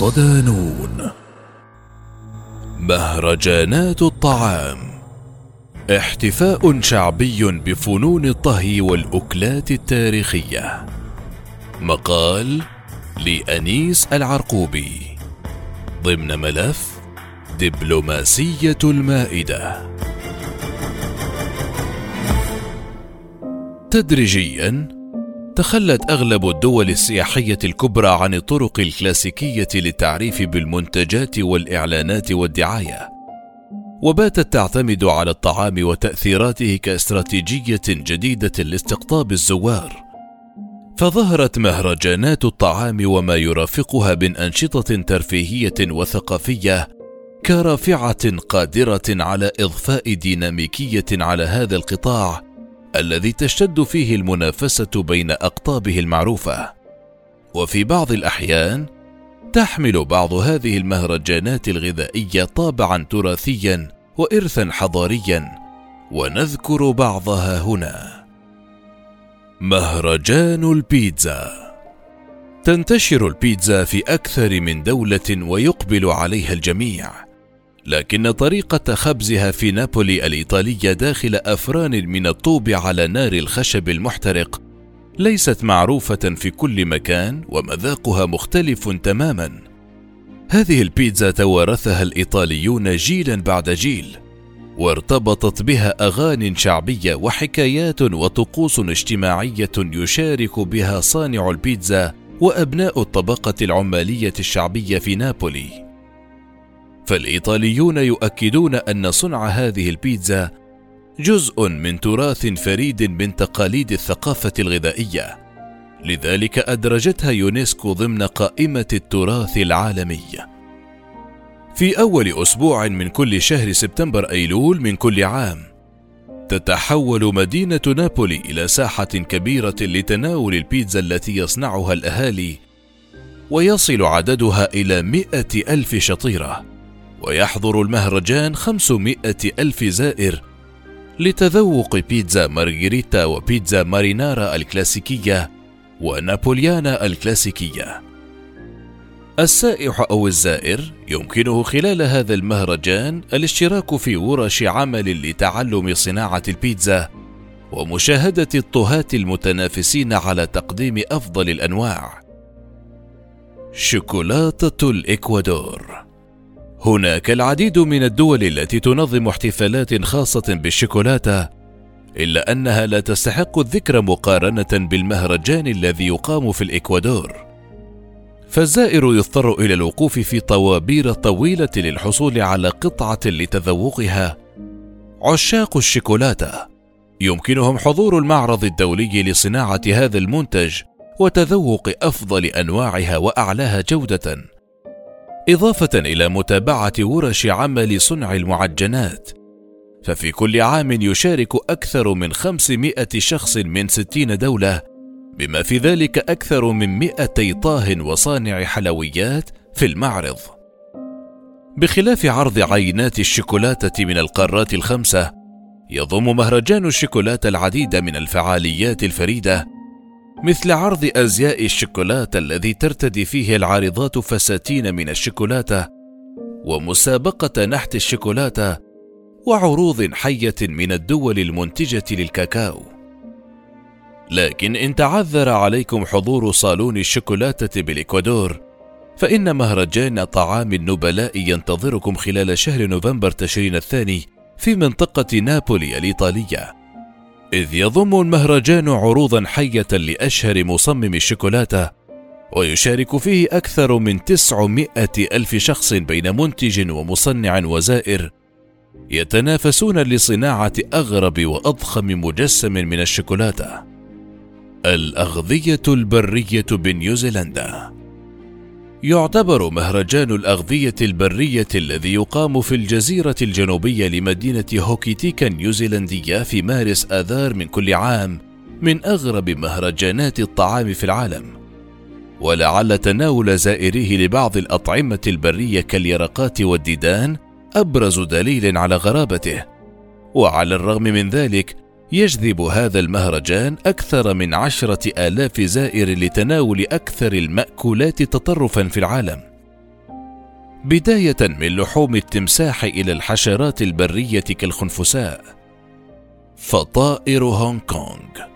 صدانون. مهرجانات الطعام. احتفاء شعبي بفنون الطهي والأكلات التاريخية. مقال لأنيس العرقوبي. ضمن ملف دبلوماسية المائدة. تدريجيا تخلت أغلب الدول السياحية الكبرى عن الطرق الكلاسيكية للتعريف بالمنتجات والإعلانات والدعاية. وباتت تعتمد على الطعام وتأثيراته كاستراتيجية جديدة لاستقطاب الزوار. فظهرت مهرجانات الطعام وما يرافقها من أنشطة ترفيهية وثقافية كرافعة قادرة على إضفاء ديناميكية على هذا القطاع الذي تشتد فيه المنافسة بين أقطابه المعروفة. وفي بعض الأحيان تحمل بعض هذه المهرجانات الغذائية طابعا تراثيا وارثا حضاريا ونذكر بعضها هنا. مهرجان البيتزا. تنتشر البيتزا في أكثر من دولة ويقبل عليها الجميع. لكن طريقة خبزها في نابولي الإيطالية داخل أفران من الطوب على نار الخشب المحترق ليست معروفة في كل مكان ومذاقها مختلف تماما. هذه البيتزا توارثها الإيطاليون جيلا بعد جيل، وارتبطت بها أغاني شعبية وحكايات وطقوس اجتماعية يشارك بها صانع البيتزا وأبناء الطبقة العمالية الشعبية في نابولي. فالإيطاليون يؤكدون أن صنع هذه البيتزا جزء من تراث فريد من تقاليد الثقافة الغذائية. لذلك أدرجتها يونسكو ضمن قائمة التراث العالمي. في أول أسبوع من كل شهر سبتمبر أيلول من كل عام تتحول مدينة نابولي إلى ساحة كبيرة لتناول البيتزا التي يصنعها الأهالي ويصل عددها إلى مئة ألف شطيرة. ويحضر المهرجان 500 ألف زائر لتذوق بيتزا مارغريتا وبيتزا مارينارا الكلاسيكية ونابوليانا الكلاسيكية. السائح أو الزائر يمكنه خلال هذا المهرجان الاشتراك في ورش عمل لتعلم صناعة البيتزا ومشاهدة الطهاة المتنافسين على تقديم أفضل الأنواع. شوكولاتة الإكوادور هناك العديد من الدول التي تنظم احتفالات خاصة بالشوكولاتة، إلا أنها لا تستحق الذكر مقارنة بالمهرجان الذي يقام في الإكوادور. فالزائر يضطر إلى الوقوف في طوابير طويلة للحصول على قطعة لتذوقها. عشاق الشوكولاتة يمكنهم حضور المعرض الدولي لصناعة هذا المنتج وتذوق أفضل أنواعها وأعلاها جودة. إضافة إلى متابعة ورش عمل صنع المعجنات. ففي كل عام يشارك أكثر من 500 شخص من 60 دولة بما في ذلك أكثر من 200 طاه وصانع حلويات في المعرض. بخلاف عرض عينات الشوكولاتة من القارات الخمسة يضم مهرجان الشوكولاتة العديد من الفعاليات الفريدة مثل عرض أزياء الشوكولاتة الذي ترتدي فيه العارضات فساتين من الشوكولاتة ومسابقة نحت الشوكولاتة وعروض حية من الدول المنتجة للكاكاو. لكن إن تعذر عليكم حضور صالون الشوكولاتة بالإكوادور فإن مهرجان طعام النبلاء ينتظركم خلال شهر نوفمبر تشرين الثاني في منطقة نابولي الإيطالية. إذ يضم المهرجان عروضا حية لأشهر مصمم الشوكولاتة ويشارك فيه أكثر من 900 ألف شخص بين منتج ومصنع وزائر يتنافسون لصناعة أغرب وأضخم مجسم من الشوكولاتة الأغذية البرية بنيوزيلندا. يعتبر مهرجان الأغذية البرية الذي يقام في الجزيرة الجنوبية لمدينة هوكيتيكا النيوزيلندية في مارس آذار من كل عام من أغرب مهرجانات الطعام في العالم. ولعل تناول زائريه لبعض الأطعمة البرية كاليرقات والديدان أبرز دليل على غرابته. وعلى الرغم من ذلك يجذب هذا المهرجان أكثر من عشرة آلاف زائر لتناول أكثر المأكولات تطرفا في العالم. بداية من لحوم التمساح إلى الحشرات البرية كالخنفساء. فطائر هونغ كونغ.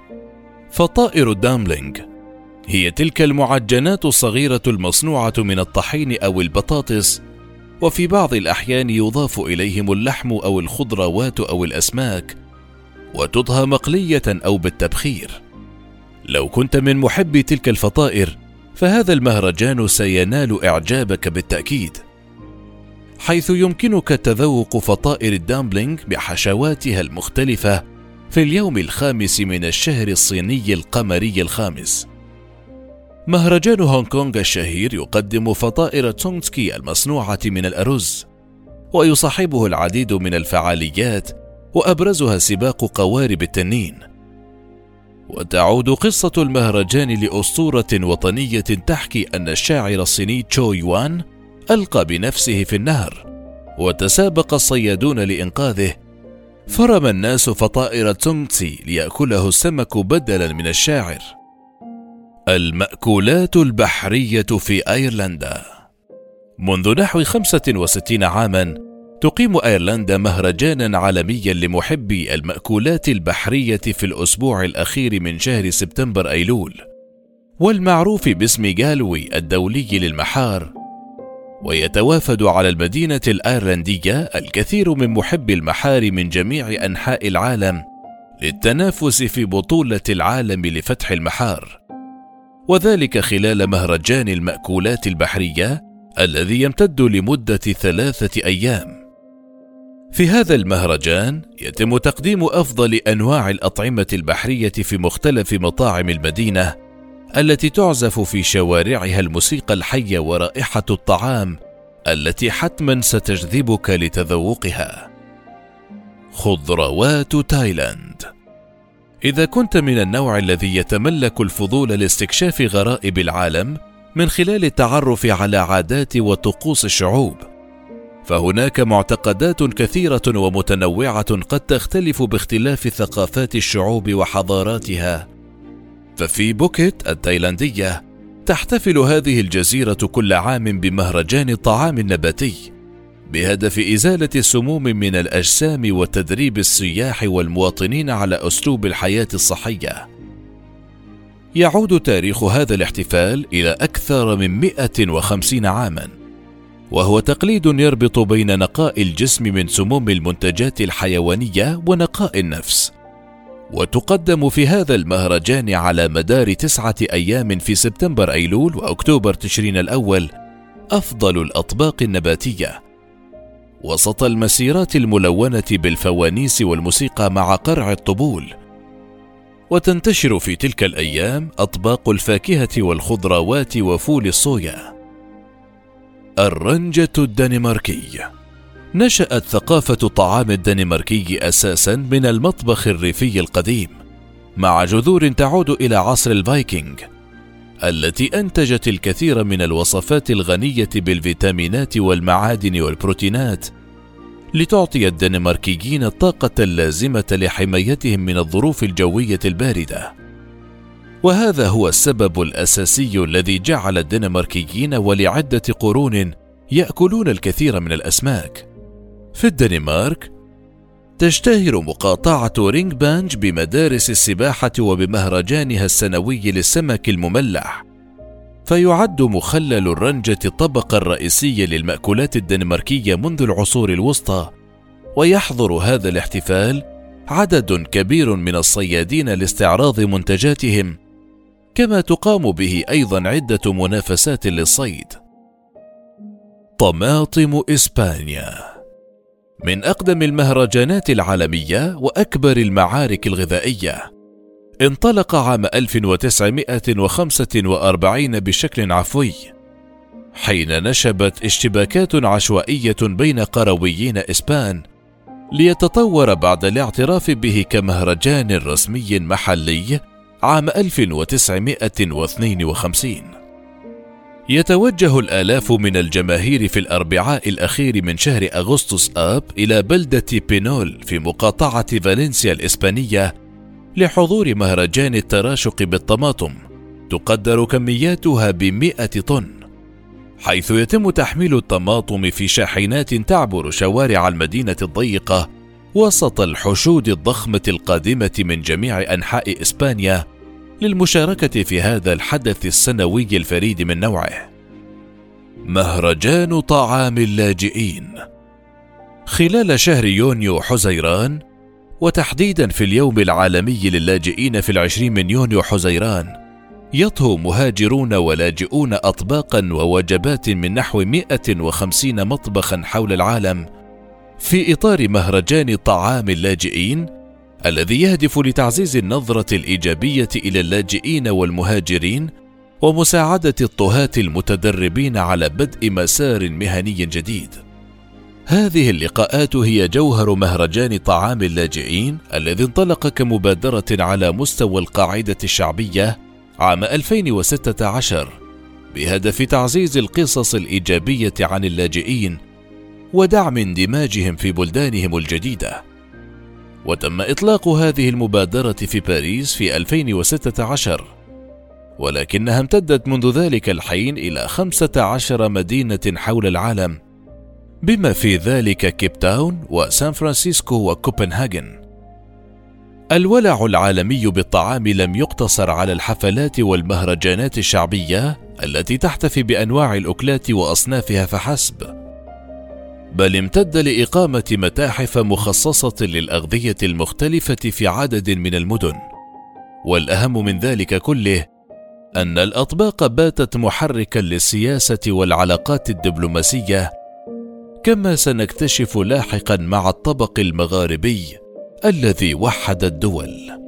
فطائر الداملينج هي تلك المعجنات الصغيرة المصنوعة من الطحين أو البطاطس وفي بعض الأحيان يضاف إليهم اللحم أو الخضروات أو الأسماك وتطهى مقلية أو بالتبخير. لو كنت من محبي تلك الفطائر فهذا المهرجان سينال إعجابك بالتأكيد. حيث يمكنك تذوق فطائر الدامبلينج بحشواتها المختلفة في اليوم الخامس من الشهر الصيني القمري الخامس. مهرجان هونغ كونغ الشهير يقدم فطائر تونغسكي المصنوعة من الأرز، ويصاحبه العديد من الفعاليات وأبرزها سباق قوارب التنين. وتعود قصة المهرجان لأسطورة وطنية تحكي أن الشاعر الصيني تشو يوان ألقى بنفسه في النهر، وتسابق الصيادون لإنقاذه، فرمى الناس فطائر تونغسي ليأكله السمك بدلا من الشاعر. المأكولات البحرية في أيرلندا منذ نحو 65 عاما تقيم أيرلندا مهرجانا عالميا لمحبي المأكولات البحرية في الأسبوع الأخير من شهر سبتمبر أيلول والمعروف باسم جالوي الدولي للمحار ويتوافد على المدينة الأيرلندية الكثير من محبي المحار من جميع أنحاء العالم للتنافس في بطولة العالم لفتح المحار وذلك خلال مهرجان المأكولات البحرية الذي يمتد لمدة ثلاثة أيام. في هذا المهرجان يتم تقديم أفضل أنواع الأطعمة البحرية في مختلف مطاعم المدينة التي تعزف في شوارعها الموسيقى الحية ورائحة الطعام التي حتما ستجذبك لتذوقها. خضروات تايلاند إذا كنت من النوع الذي يتملك الفضول لاستكشاف غرائب العالم من خلال التعرف على عادات وطقوس الشعوب، فهناك معتقدات كثيرة ومتنوعة قد تختلف باختلاف ثقافات الشعوب وحضاراتها. ففي بوكيت التايلاندية تحتفل هذه الجزيرة كل عام بمهرجان الطعام النباتي بهدف إزالة السموم من الأجسام وتدريب السياح والمواطنين على أسلوب الحياة الصحية يعود تاريخ هذا الاحتفال إلى أكثر من 150 عاما وهو تقليد يربط بين نقاء الجسم من سموم المنتجات الحيوانية ونقاء النفس. وتقدم في هذا المهرجان على مدار تسعة أيام في سبتمبر أيلول وأكتوبر تشرين الأول أفضل الأطباق النباتية. وسط المسيرات الملونة بالفوانيس والموسيقى مع قرع الطبول. وتنتشر في تلك الأيام أطباق الفاكهة والخضروات وفول الصويا. الرنجة الدنماركي نشأت ثقافة الطعام الدنماركي أساسا من المطبخ الريفي القديم مع جذور تعود إلى عصر الفايكنج التي أنتجت الكثير من الوصفات الغنية بالفيتامينات والمعادن والبروتينات لتعطي الدنماركيين الطاقة اللازمة لحمايتهم من الظروف الجوية الباردة. وهذا هو السبب الأساسي الذي جعل الدنماركيين ولعدة قرون يأكلون الكثير من الأسماك. في الدنمارك تشتهر مقاطعة رينج بانج بمدارس السباحة وبمهرجانها السنوي للسمك المملح. فيعد مخلل الرنجة الطبق الرئيسي للمأكولات الدنماركية منذ العصور الوسطى ويحضر هذا الاحتفال عدد كبير من الصيادين لاستعراض منتجاتهم. كما تقام به أيضا عدة منافسات للصيد طماطم إسبانيا من أقدم المهرجانات العالمية وأكبر المعارك الغذائية. انطلق عام 1945 بشكل عفوي، حين نشبت اشتباكات عشوائية بين قرويين إسبان، ليتطور بعد الاعتراف به كمهرجان رسمي محلي عام 1952. يتوجه الآلاف من الجماهير في الأربعاء الأخير من شهر أغسطس آب إلى بلدة بينول في مقاطعة فالنسيا الإسبانية لحضور مهرجان التراشق بالطماطم تقدر كمياتها بمئة طن حيث يتم تحميل الطماطم في شاحنات تعبر شوارع المدينة الضيقة وسط الحشود الضخمة القادمة من جميع أنحاء إسبانيا للمشاركة في هذا الحدث السنوي الفريد من نوعه. مهرجان طعام اللاجئين خلال شهر يونيو حزيران وتحديدا في اليوم العالمي للاجئين في العشرين من يونيو حزيران يطهو مهاجرون ولاجئون أطباقا ووجبات من نحو 150 مطبخا حول العالم في إطار مهرجان طعام اللاجئين الذي يهدف لتعزيز النظرة الإيجابية إلى اللاجئين والمهاجرين ومساعدة الطهاة المتدربين على بدء مسار مهني جديد. هذه اللقاءات هي جوهر مهرجان طعام اللاجئين الذي انطلق كمبادرة على مستوى القاعدة الشعبية عام 2016 بهدف تعزيز القصص الإيجابية عن اللاجئين ودعم اندماجهم في بلدانهم الجديدة. وتم إطلاق هذه المبادرة في باريس في 2016 ولكنها امتدت منذ ذلك الحين إلى 15 مدينة حول العالم بما في ذلك كيب تاون وسان فرانسيسكو وكوبنهاجن. الولع العالمي بالطعام لم يقتصر على الحفلات والمهرجانات الشعبية التي تحتفي بأنواع الأكلات وأصنافها فحسب. بل امتد لإقامة متاحف مخصصة للأغذية المختلفة في عدد من المدن. والأهم من ذلك كله أن الأطباق باتت محركا للسياسة والعلاقات الدبلوماسية كما سنكتشف لاحقا مع الطبق المغاربي الذي وحد الدول.